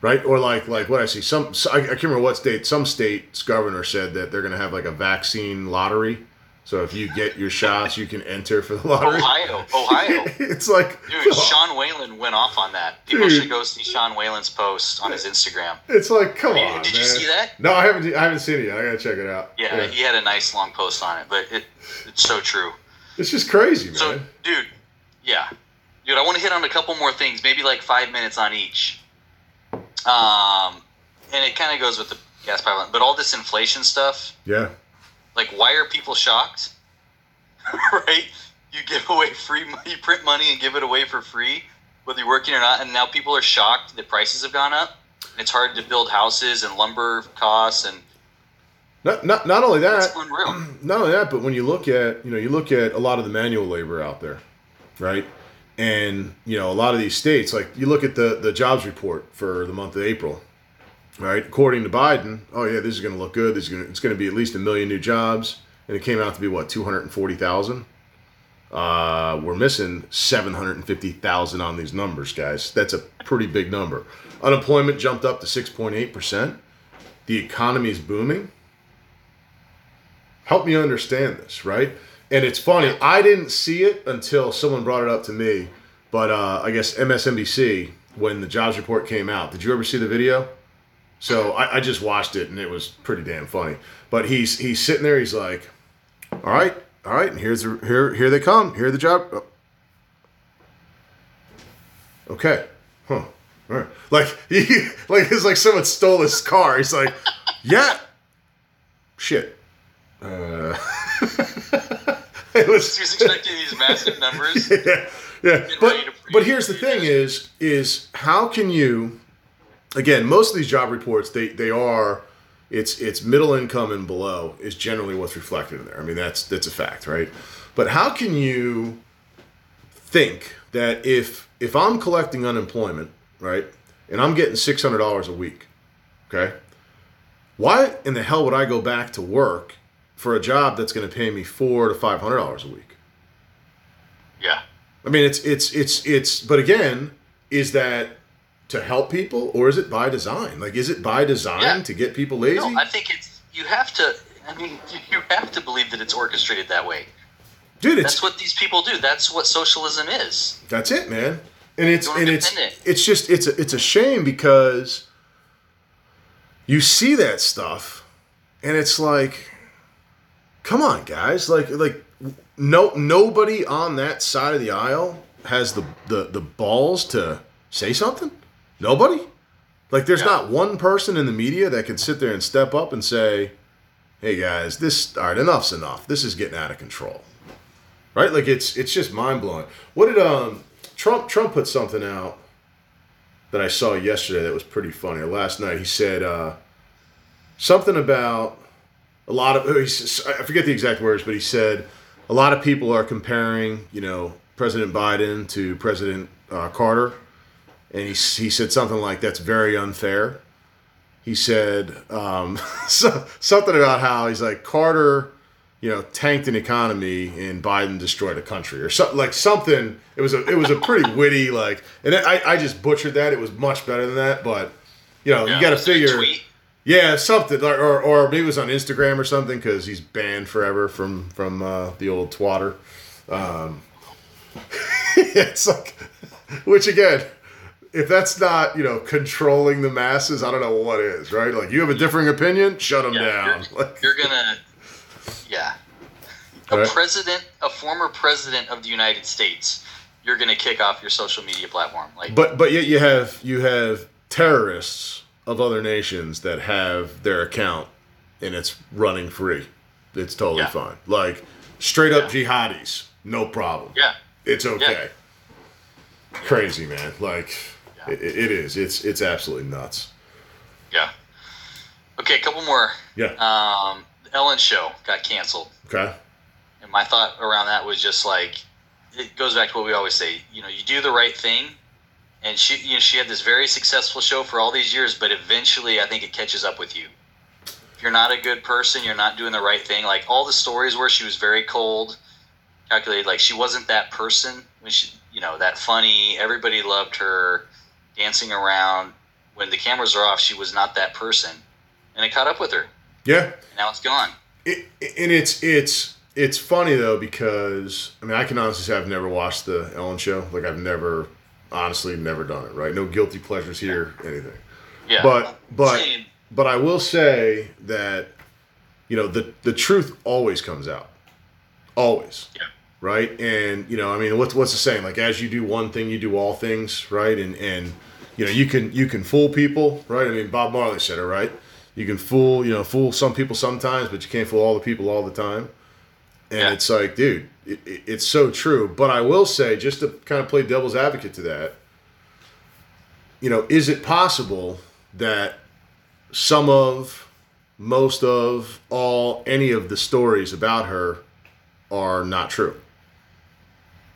Right or like like what I see some I, I can't remember what state some state's governor said that they're going to have like a vaccine lottery. So if you get your shots, you can enter for the lottery. Ohio, Ohio. it's like Dude, Sean Whalen went off on that. People Dude. should go see Sean Whalen's post on his Instagram. it's like come Did- on. did you see that? No, I haven't. I haven't seen it yet. I gotta check it out. Yeah, he had a nice long post on it, but it it's so true. It's just crazy, man. So, dude, yeah, dude, I want to hit on a couple more things, maybe like five minutes on each. Um, and it kind of goes with the gas pipeline, but all this inflation stuff, yeah. Like, why are people shocked? right? You give away free money, you print money and give it away for free, whether you're working or not, and now people are shocked that prices have gone up. And it's hard to build houses and lumber costs, and Not, not, not only that, unreal. not only that, but when you look at you know you look at a lot of the manual labor out there, right? And you know a lot of these states, like you look at the the jobs report for the month of April, right? According to Biden, oh yeah, this is going to look good. This is going to, it's going to be at least a million new jobs, and it came out to be what two hundred and forty thousand. Uh, we're missing seven hundred and fifty thousand on these numbers, guys. That's a pretty big number. Unemployment jumped up to six point eight percent. The economy is booming help me understand this, right? And it's funny, I didn't see it until someone brought it up to me. But uh, I guess MSNBC, when the jobs report came out, did you ever see the video? So I, I just watched it and it was pretty damn funny. But he's he's sitting there, he's like, "All right, all right, and here's the, here here they come, here the job." oh. Okay, huh? All right, like he like it's like someone stole his car. He's like, "Yeah, shit." Uh, it was He was expecting these massive numbers. yeah, yeah. But but here's the thing: is is how can you? Again, most of these job reports they they are it's it's middle income and below is generally what's reflected in there. I mean that's that's a fact, right? But how can you think that if if I'm collecting unemployment, right, and I'm getting six hundred dollars a week, okay, why in the hell would I go back to work for a job that's going to pay me four to five hundred dollars a week? Yeah. I mean, it's it's it's it's. But again, is that to help people or is it by design? Like, is it by design Yeah. to get people lazy? No, I think it's you have to. I mean, you have to believe that it's orchestrated that way. Dude, it's That's what these people do. That's what socialism is. that's it, man. and it's You're and it's it's just it's a, it's a shame because you see that stuff and it's like come on guys like like no nobody on that side of the aisle has the the, the balls to say something nobody? Like there's Yeah. not one person in the media that can sit there and step up and say hey guys this all right enough's enough. This is getting out of control. Right? Like it's it's just mind-blowing. What did um trump trump put something out that i saw yesterday that was pretty funny. Last night he said uh something about a lot of i forget the exact words but he said a lot of people are comparing you know president biden to president uh, carter and he, he said something like that's very unfair he said um, so, something about how he's like Carter, you know, tanked an economy and Biden destroyed a country or something like something. It was a it was a pretty witty like, and I I just butchered that. It was much better than that, but you know Yeah, you got to was it a figure. Yeah, something, or, or, or maybe it was on Instagram or something because he's banned forever from from uh, the old twatter. Um, it's like, which again, if that's not you know controlling the masses, I don't know what is, right? Like you have a differing opinion, shut them Yeah, down. You're, Like, you're gonna, yeah. A Right. president, a former president of the United States, you're gonna kick off your social media platform. Like, but but yet you have you have terrorists of other nations that have their account and it's running free. It's totally Yeah. fine. Like straight up jihadis, no problem. yeah, It's okay. Crazy man, like Yeah. it, it is. It's it's absolutely nuts. yeah. Okay, a couple more. Yeah. Um, the Ellen show got canceled, Okay. and my thought around that was just like, it goes back to what we always say. You know, you do the right thing, and she, you know, she had this very successful show for all these years, but eventually, I think it catches up with you. If you're not a good person, you're not doing the right thing. Like all the stories where she was very cold, calculated, like she wasn't that person when she, you know, that funny. Everybody loved her, dancing around. When the cameras are off, she was not that person, and it caught up with her. Yeah. Now it's gone. It, and it's it's it's funny though because I mean I can honestly say I've never watched the Ellen show. Like I've never honestly never done it. Right? No guilty pleasures here. Anything. Yeah, But but Same. but I will say that you know the the truth always comes out. Always. Yeah. Right? And you know, I mean what's what's the saying? Like as you do one thing, you do all things, right? And and you know, you can you can fool people, right? I mean Bob Marley said it, right? You can fool, you know, fool some people sometimes, but you can't fool all the people all the time. And Yeah. it's like, dude, it, it- it's so true. But I will say, just to kind of play devil's advocate to that, you know, is it possible that some of, most of, all, any of the stories about her are not true?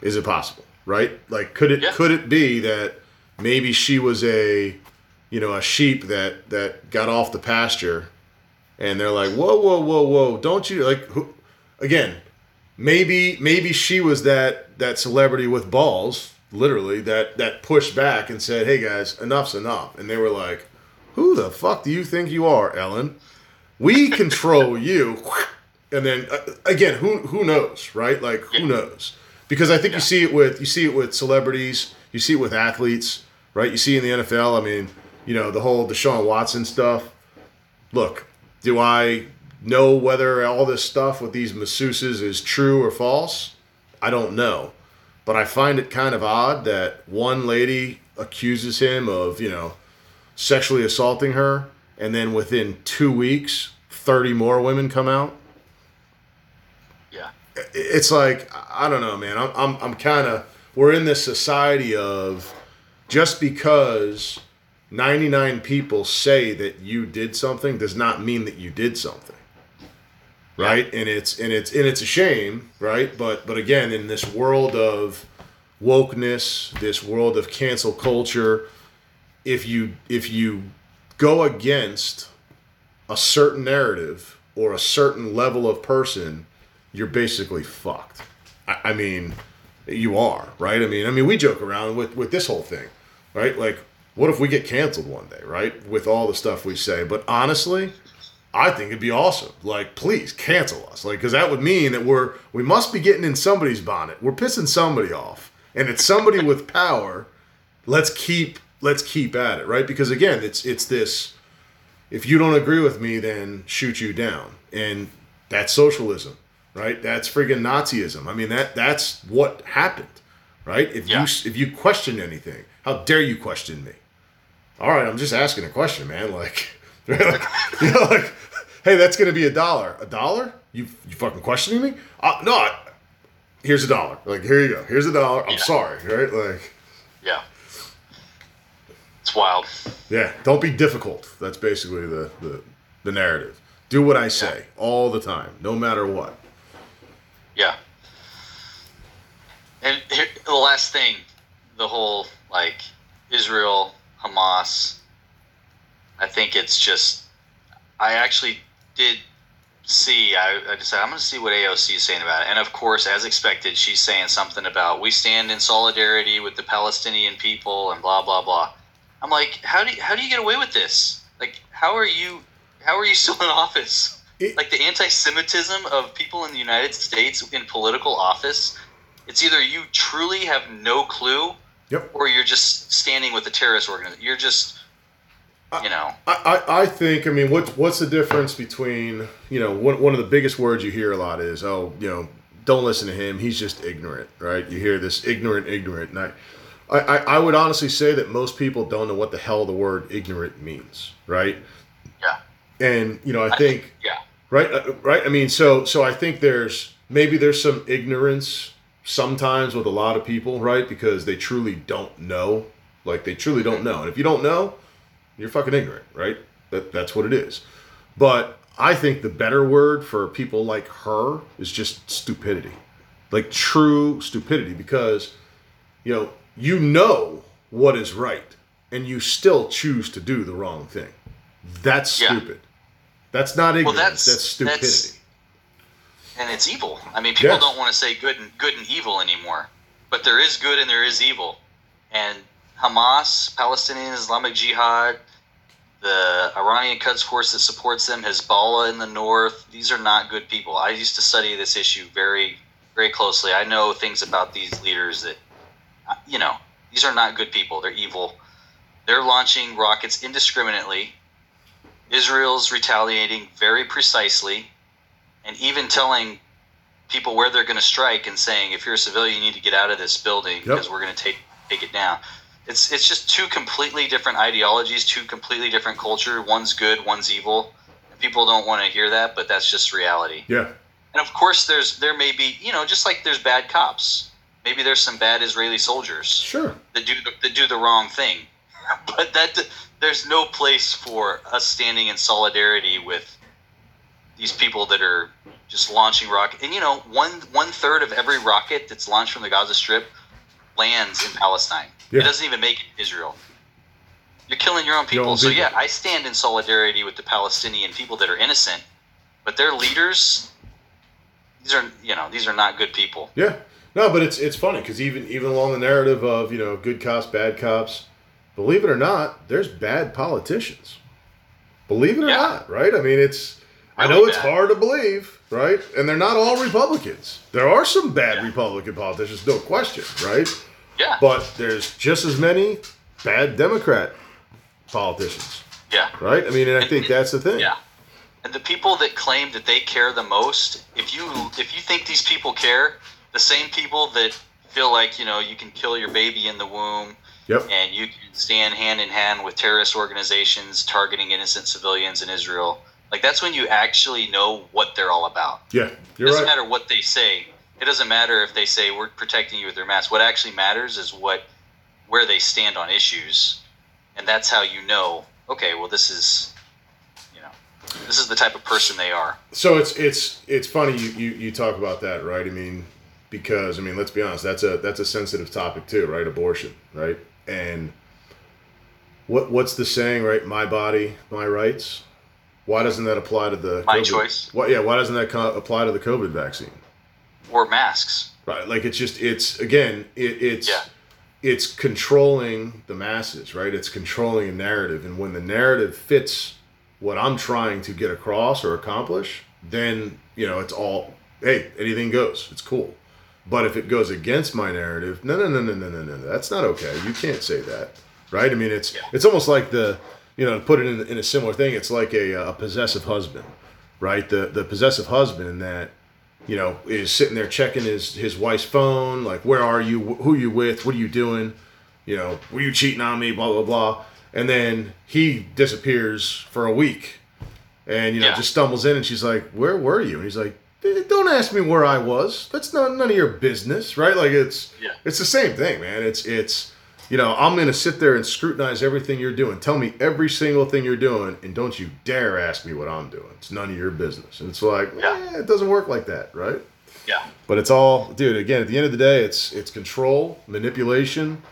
Is it possible? Right? Like, could it Yeah. could it be that maybe she was a, you know, a sheep that that got off the pasture, and they're like, whoa, whoa, whoa, whoa, don't you like? Who, again, maybe maybe she was that that celebrity with balls, literally that that pushed back and said, "Hey guys, enough's enough," and they were like, "Who the fuck do you think you are, Ellen? We control you." And then uh, again, who who knows, right? Like who knows? Because I think Yeah. you see it with you see it with celebrities, you see it with athletes, right? You see in the NFL. I mean, you know the whole Deshaun Watson stuff. Look, do I know whether all this stuff with these masseuses is true or false? I don't know. But I find it kind of odd that one lady accuses him of, you know, sexually assaulting her, and then within two weeks, 30 more women come out. Yeah. It's like, I don't know, man. I'm, I'm, I'm kind of, we're in this society of just because 99 people say that you did something does not mean that you did something. Right? And it's and it's and it's a shame right? But but again in this world of wokeness this world of cancel culture if you if you go against a certain narrative or a certain level of person you're basically fucked. I, I mean you are right? I mean i mean we joke around with with this whole thing right like what if we get canceled one day right with all the stuff we say but honestly I think it'd be awesome. Like, please cancel us. Like, because that would mean that we're we must be getting in somebody's bonnet. We're pissing somebody off, and it's somebody with power let's keep let's keep at it, right? Because again, it's it's this if you don't agree with me, then shoot you down. And that's socialism, right? That's friggin' Nazism. I mean that that's what happened, right? If Yeah. you if you question anything, how dare you question me? All right, I'm just asking a question, man. Like, like you know, like, hey, that's gonna be a dollar. A dollar? You you fucking questioning me? Uh, no, I, here's a dollar. Like, here you go. Here's a dollar. I'm Yeah. sorry, right? Like, Yeah. It's wild. yeah, don't be difficult. That's basically the the, the narrative. Do what I say all the time, no matter what. Yeah. And here, the last thing, the whole like Israel, Hamas. I think it's just. I actually did see. I, I decided I'm going to see what AOC is saying about it, and of course, as expected, she's saying something about we stand in solidarity with the Palestinian people and blah blah blah. I'm like, how do you, how do you get away with this? Like, how are you how are you still in office? It- like the anti-Semitism of people in the United States in political office. It's either you truly have no clue, Yep. or you're just standing with the terrorist organization. You're just, you know, I, I, I think I mean what what's the difference between you know one, one of the biggest words you hear a lot is oh you know don't listen to him he's just ignorant right? You hear this ignorant ignorant and I, I, I I would honestly say that most people don't know what the hell the word ignorant means right? Yeah, and you know I think yeah, right uh, right? I mean so so i think there's maybe there's some ignorance sometimes with a lot of people right? Because they truly don't know. Like they truly don't know. And if you don't know you're fucking ignorant right? That, that's what it is. But i think the better word for people like her is just stupidity. Like true stupidity. Because you know you know what is right and you still choose to do the wrong thing. That's Yeah. stupid. That's not ignorance. that's- that's, stupidity. that's- and it's evil. I mean, people Yes. don't want to say good and good and evil anymore, but there is good and there is evil. And Hamas, Palestinian Islamic Jihad, the Iranian Quds Force that supports them, Hezbollah in the north, these are not good people. I used to study this issue very, very closely. I know things about these leaders that, uh, you know, these are not good people. They're evil. They're launching rockets indiscriminately. Israel's retaliating very precisely and even telling people where they're going to strike and saying if you're a civilian you need to get out of this building because we're going to take take it down. It's it's just two completely different ideologies two completely different culture. One's good one's evil. And people don't want to hear that but that's just reality. Yeah. And of course there's there may be you know just like there's bad cops. Maybe there's some bad israeli soldiers sure. that do the, that do the wrong thing. But that there's no place for us standing in solidarity with these people that are just launching rocket. And you know, one one third of every rocket that's launched from the Gaza Strip lands in Palestine. Yeah. It doesn't even make it Israel. You're killing your own Your people. own So people. yeah, I stand in solidarity with the Palestinian people that are innocent, but their leaders, these are you know these are not good people. Yeah. No, but it's it's funny because even even along the narrative of you know good cops, bad cops, believe it or not, there's bad politicians. Believe it or Yeah. not, right? I mean, it's I know it's bad. hard to believe, right? And they're not all Republicans. There are some bad Yeah. Republican politicians, no question, right? Yeah, But there's just as many bad Democrat politicians, yeah. right? I mean, and I think that's the thing. Yeah. And the people that claim that they care the most, if you if you think these people care, the same people that feel like, you know, you can kill your baby in the womb Yep. and you can stand hand in hand with terrorist organizations targeting innocent civilians in Israel. Like that's when you actually know what they're all about. Yeah. It You're doesn't right. matter what they say. It doesn't matter if they say we're protecting you with their mask. What actually matters is what where they stand on issues. And that's how you know, okay, well this is you know, this is the type of person they are. So it's it's it's funny you, you you talk about that, right? I mean, because I mean, let's be honest, that's a that's a sensitive topic too, right? Abortion, right? And what what's the saying, right? My body, my rights. Why doesn't that apply to the My COVID? choice. What? Yeah. Why doesn't that co- apply to the COVID vaccine? Or masks. Right. Like it's just it's again it, it's Yeah. it's controlling the masses, right? It's controlling a narrative, and when the narrative fits what I'm trying to get across or accomplish, then you know it's all hey anything goes. It's cool, But if it goes against my narrative, no, no, no, no, no, no, no, that's not okay. You can't say that, right? I mean, it's Yeah. it's almost like the, you know, to put it in, in a similar thing, it's like a, a possessive husband, right? The the possessive husband that, you know, is sitting there checking his his wife's phone, like, where are you? Wh- Who you with? What are you doing? You know, were you cheating on me? Blah blah blah. And then he disappears for a week, and you know, Yeah. just stumbles in, and she's like, "Where were you?" And he's like, "Eh, "Don't ask me where I was. That's not none of your business, right?" Like it's Yeah. it's the same thing, man. It's it's you know, I'm gonna sit there and scrutinize everything you're doing. Tell me every single thing you're doing, and don't you dare ask me what I'm doing. It's none of your business. And it's like, Yeah. eh, it doesn't work like that, right? Yeah. But it's all, dude. Again, at the end of the day, it's it's control, manipulation,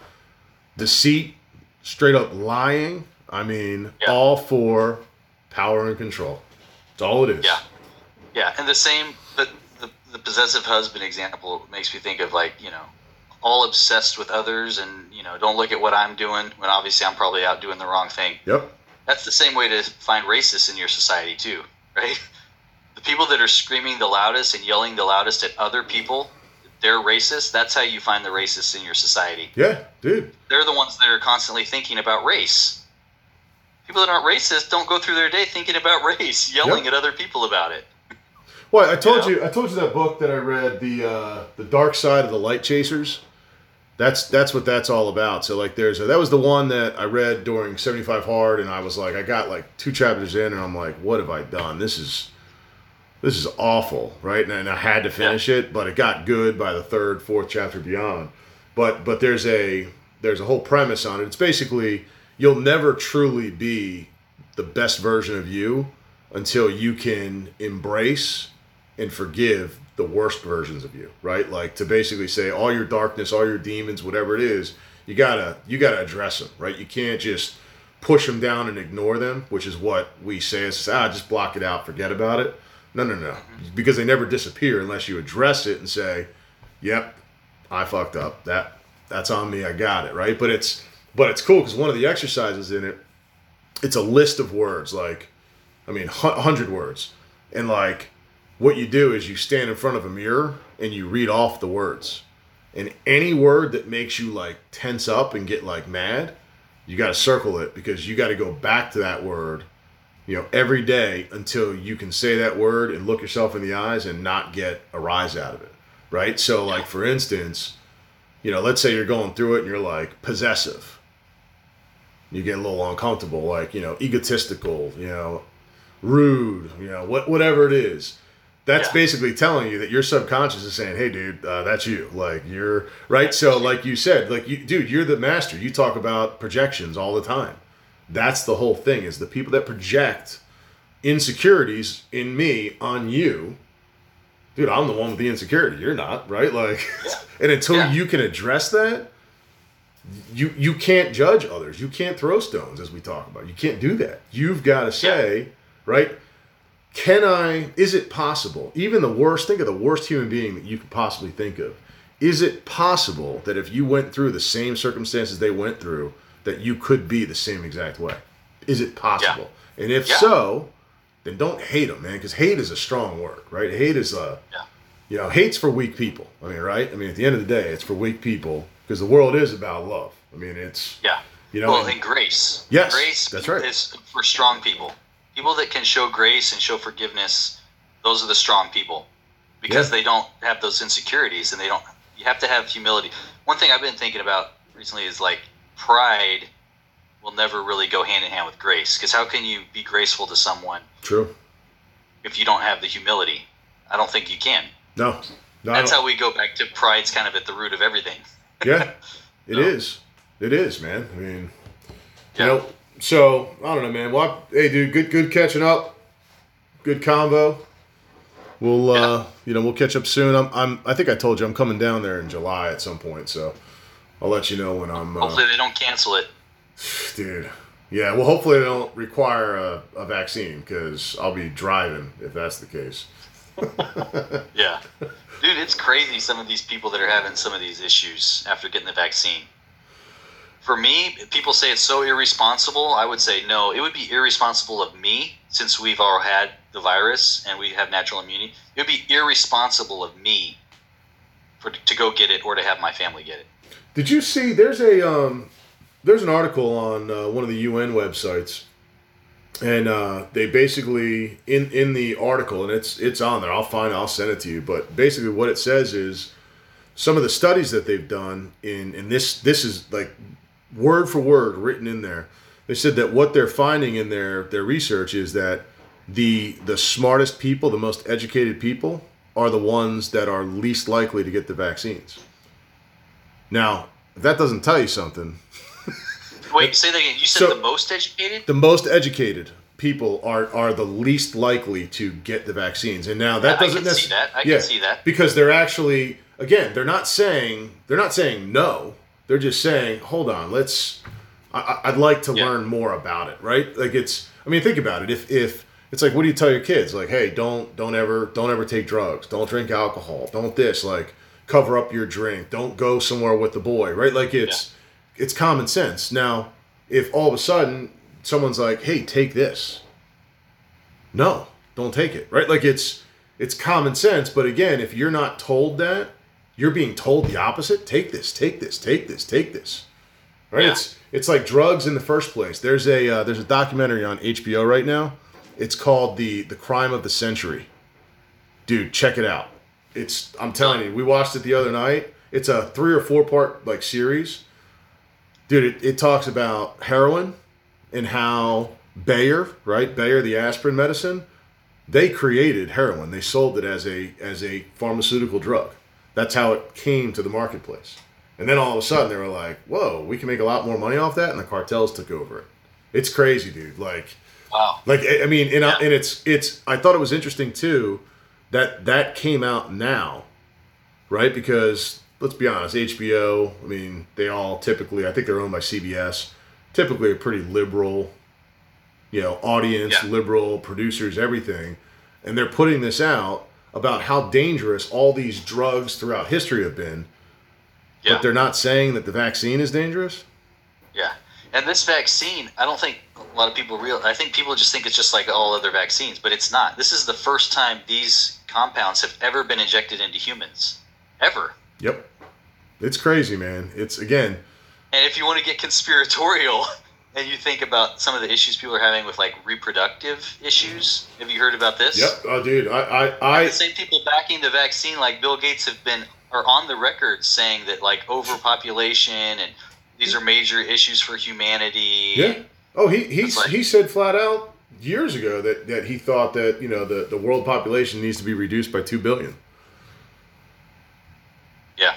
deceit, straight up lying. I mean, Yeah. all for power and control. It's all it is. Yeah. Yeah, and the same, the, the the possessive husband example makes me think of like you know, all obsessed with others, and you know, don't look at what I'm doing when obviously I'm probably out doing the wrong thing. Yep. That's the same way to find racists in your society too, right? The people that are screaming the loudest and yelling the loudest at other people, they're racist. That's how you find the racists in your society. Yeah, dude. They're the ones that are constantly thinking about race. People that aren't racist don't go through their day thinking about race, yelling Yep. at other people about it. Well, I told Yeah. you, I told you that book that I read, the uh, the Dark Side of the Light Chasers. That's that's what that's all about. So like, there's a, that was the one that I read during 75 Hard, and I was like, I got like two chapters in, and I'm like, what have I done? This is this is awful, right? And, and I had to finish it, but it got good by the third, fourth chapter beyond. But but there's a there's a whole premise on it. It's basically you'll never truly be the best version of you until you can embrace and forgive the worst versions of you, right? Like to basically say all your darkness, all your demons, whatever it is, you gotta you gotta address them, right? You can't just push them down and ignore them, which is what we say is ah, just block it out, forget about it. No, no, no, because they never disappear unless you address it and say, "Yep, I fucked up. That that's on me. I got it right." But it's but it's cool because one of the exercises in it, it's a list of words like, I mean, hu- hundred words, and like what you do is you stand in front of a mirror and you read off the words, and any word that makes you like tense up and get like mad, you got to circle it because you got to go back to that word you know, every day until you can say that word and look yourself in the eyes and not get a rise out of it. Right? So, like, for instance, you know, let's say you're going through it and you're like possessive. You get a little uncomfortable, like, you know, egotistical, you know, rude, you know, what, whatever it is. That's Yeah. basically telling you that your subconscious is saying, "Hey, dude, uh, that's you." Like you're right. So, like you said, like you, dude, you're the master. You talk about projections all the time that's the whole thing is the people that project insecurities in me on you dude i'm the one with the insecurity you're not right like and until Yeah. you can address that you you can't judge others you can't throw stones as we talk about you can't do that you've got to say right can i is it possible even the worst think of the worst human being that you could possibly think of is it possible that if you went through the same circumstances they went through that you could be the same exact way is it possible and if Yeah. so then don't hate them man because hate is a strong word right hate is a Yeah. you know hate's for weak people i mean right i mean at the end of the day it's for weak people because the world is about love i mean it's Yeah. you know well, and- and grace. Yes, grace. that's right. Is for strong people. People that can show grace and show forgiveness. Those are the strong people, because Yeah. they don't have those insecurities, and they don't. You have to have humility. One thing I've been thinking about recently is like pride will never really go hand in hand with grace. Because how can you be graceful to someone true if you don't have the humility? I don't think you can. no no That's how we go back to pride's kind of at the root of everything. yeah it No. is it is man i mean Yeah. You know, so I don't know, man. Well, I- hey, dude, good, good catching up. Good combo. We'll, uh, you know, we'll catch up soon. I'm, I'm, I think I told you I'm coming down there in July at some point, so I'll let you know when I'm, uh, Hopefully, they don't cancel it. dude. Yeah, well, hopefully they don't require a, a vaccine because I'll be driving if that's the case. Yeah. Dude, it's crazy some of these people that are having some of these issues after getting the vaccine. For me, people say it's so irresponsible. I would say no. It would be irresponsible of me, since we've all had the virus and we have natural immunity. It would be irresponsible of me for to go get it or to have my family get it. Did you see? There's a um, there's an article on uh, one of the UN websites, and uh, they basically in in the article, and it's it's on there. I'll find. I'll send it to you. But basically, what it says is some of the studies that they've done in and this this is like word for word written in there. They said that what they're finding in their their research is that the the smartest people, the most educated people, are the ones that are least likely to get the vaccines. Now, if that doesn't tell you something, Wait, say that again. You said So- the most educated? the most educated people are are the least likely to get the vaccines. And now that I doesn't can see that. I can see that. because they're actually again they're not saying they're not saying no. They're just saying hold on, let's. I, I'd like to Yeah. learn more about it, right? Like it's. I mean, think about it. If if it's like, what do you tell your kids? Like, hey, don't don't ever don't ever take drugs. Don't drink alcohol. Don't this. Like, cover up your drink. Don't go somewhere with the boy, right? Like it's it's common sense. Now, if all of a sudden someone's like, "Hey, take this," no, don't take it, right? Like it's it's common sense. But again, if you're not told that, you're being told the opposite. Take this, take this, take this, take this, right? Yeah. It's it's like drugs in the first place. There's a uh, there's a documentary on HBO right now. It's called the the crime of the century. Dude, check it out. It's I'm telling you, we watched it the other night. It's a three or four part like series. Dude, it, it talks about heroin and how Bayer, right? Bayer, the aspirin medicine, they created heroin. They sold it as a as a pharmaceutical drug. That's how it came to the marketplace. And then all of a sudden they were like, "Whoa, we can make a lot more money off that," and the cartels took over it. It's crazy, dude. Like, Wow. like I mean, and, I, and it's it's. I thought it was interesting too that that came out now, right? Because let's be honest, HBO. I mean, they all typically. I think they're owned by CBS. Typically, a pretty liberal, you know, audience, Yeah. liberal producers, everything, and they're putting this out about how dangerous all these drugs throughout history have been. Yeah. But they're not saying that the vaccine is dangerous. Yeah. And this vaccine, I don't think a lot of people real. I think people just think it's just like all other vaccines, but it's not. This is the first time these compounds have ever been injected into humans, ever. Yep, it's crazy, man. It's again. And if you want to get conspiratorial, and you think about some of the issues people are having with like reproductive issues, have you heard about this? Yep. Oh, dude, I, I, I The same people backing the vaccine, like Bill Gates, have been are on the record saying that like overpopulation and these are major issues for humanity. Yeah. Oh, he he like- he said flat out years ago that that he thought that you know the the world population needs to be reduced by two billion. Yeah.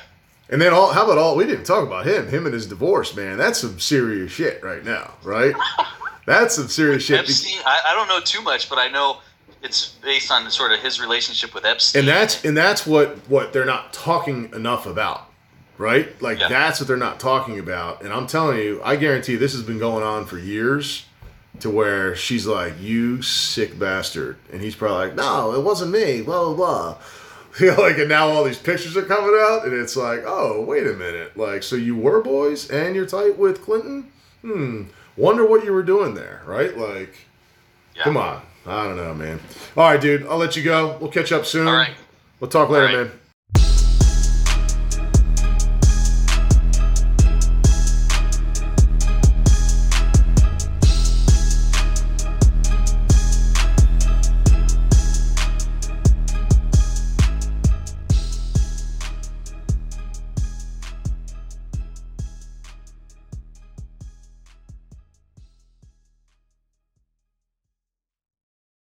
And then all how about all we didn't talk about him, him and his divorce, man. That's some serious shit right now, right? That's some serious shit. Epstein, I, I don't know too much, but I know it's based on sort of his relationship with Epstein. and that's and that's what what they're not talking enough about right like Yeah. that's what they're not talking about and i'm telling you i guarantee this has been going on for years to where she's like you sick bastard and he's probably like no it wasn't me blah blah blah you know, like and now all these pictures are coming out and it's like oh wait a minute. Like so you were boys and you're tight with clinton? Hmm. Wonder what you were doing there right? Like Yeah. come on. I don't know man. All right dude i'll let you go. We'll catch up soon. All right. we'll talk later right. man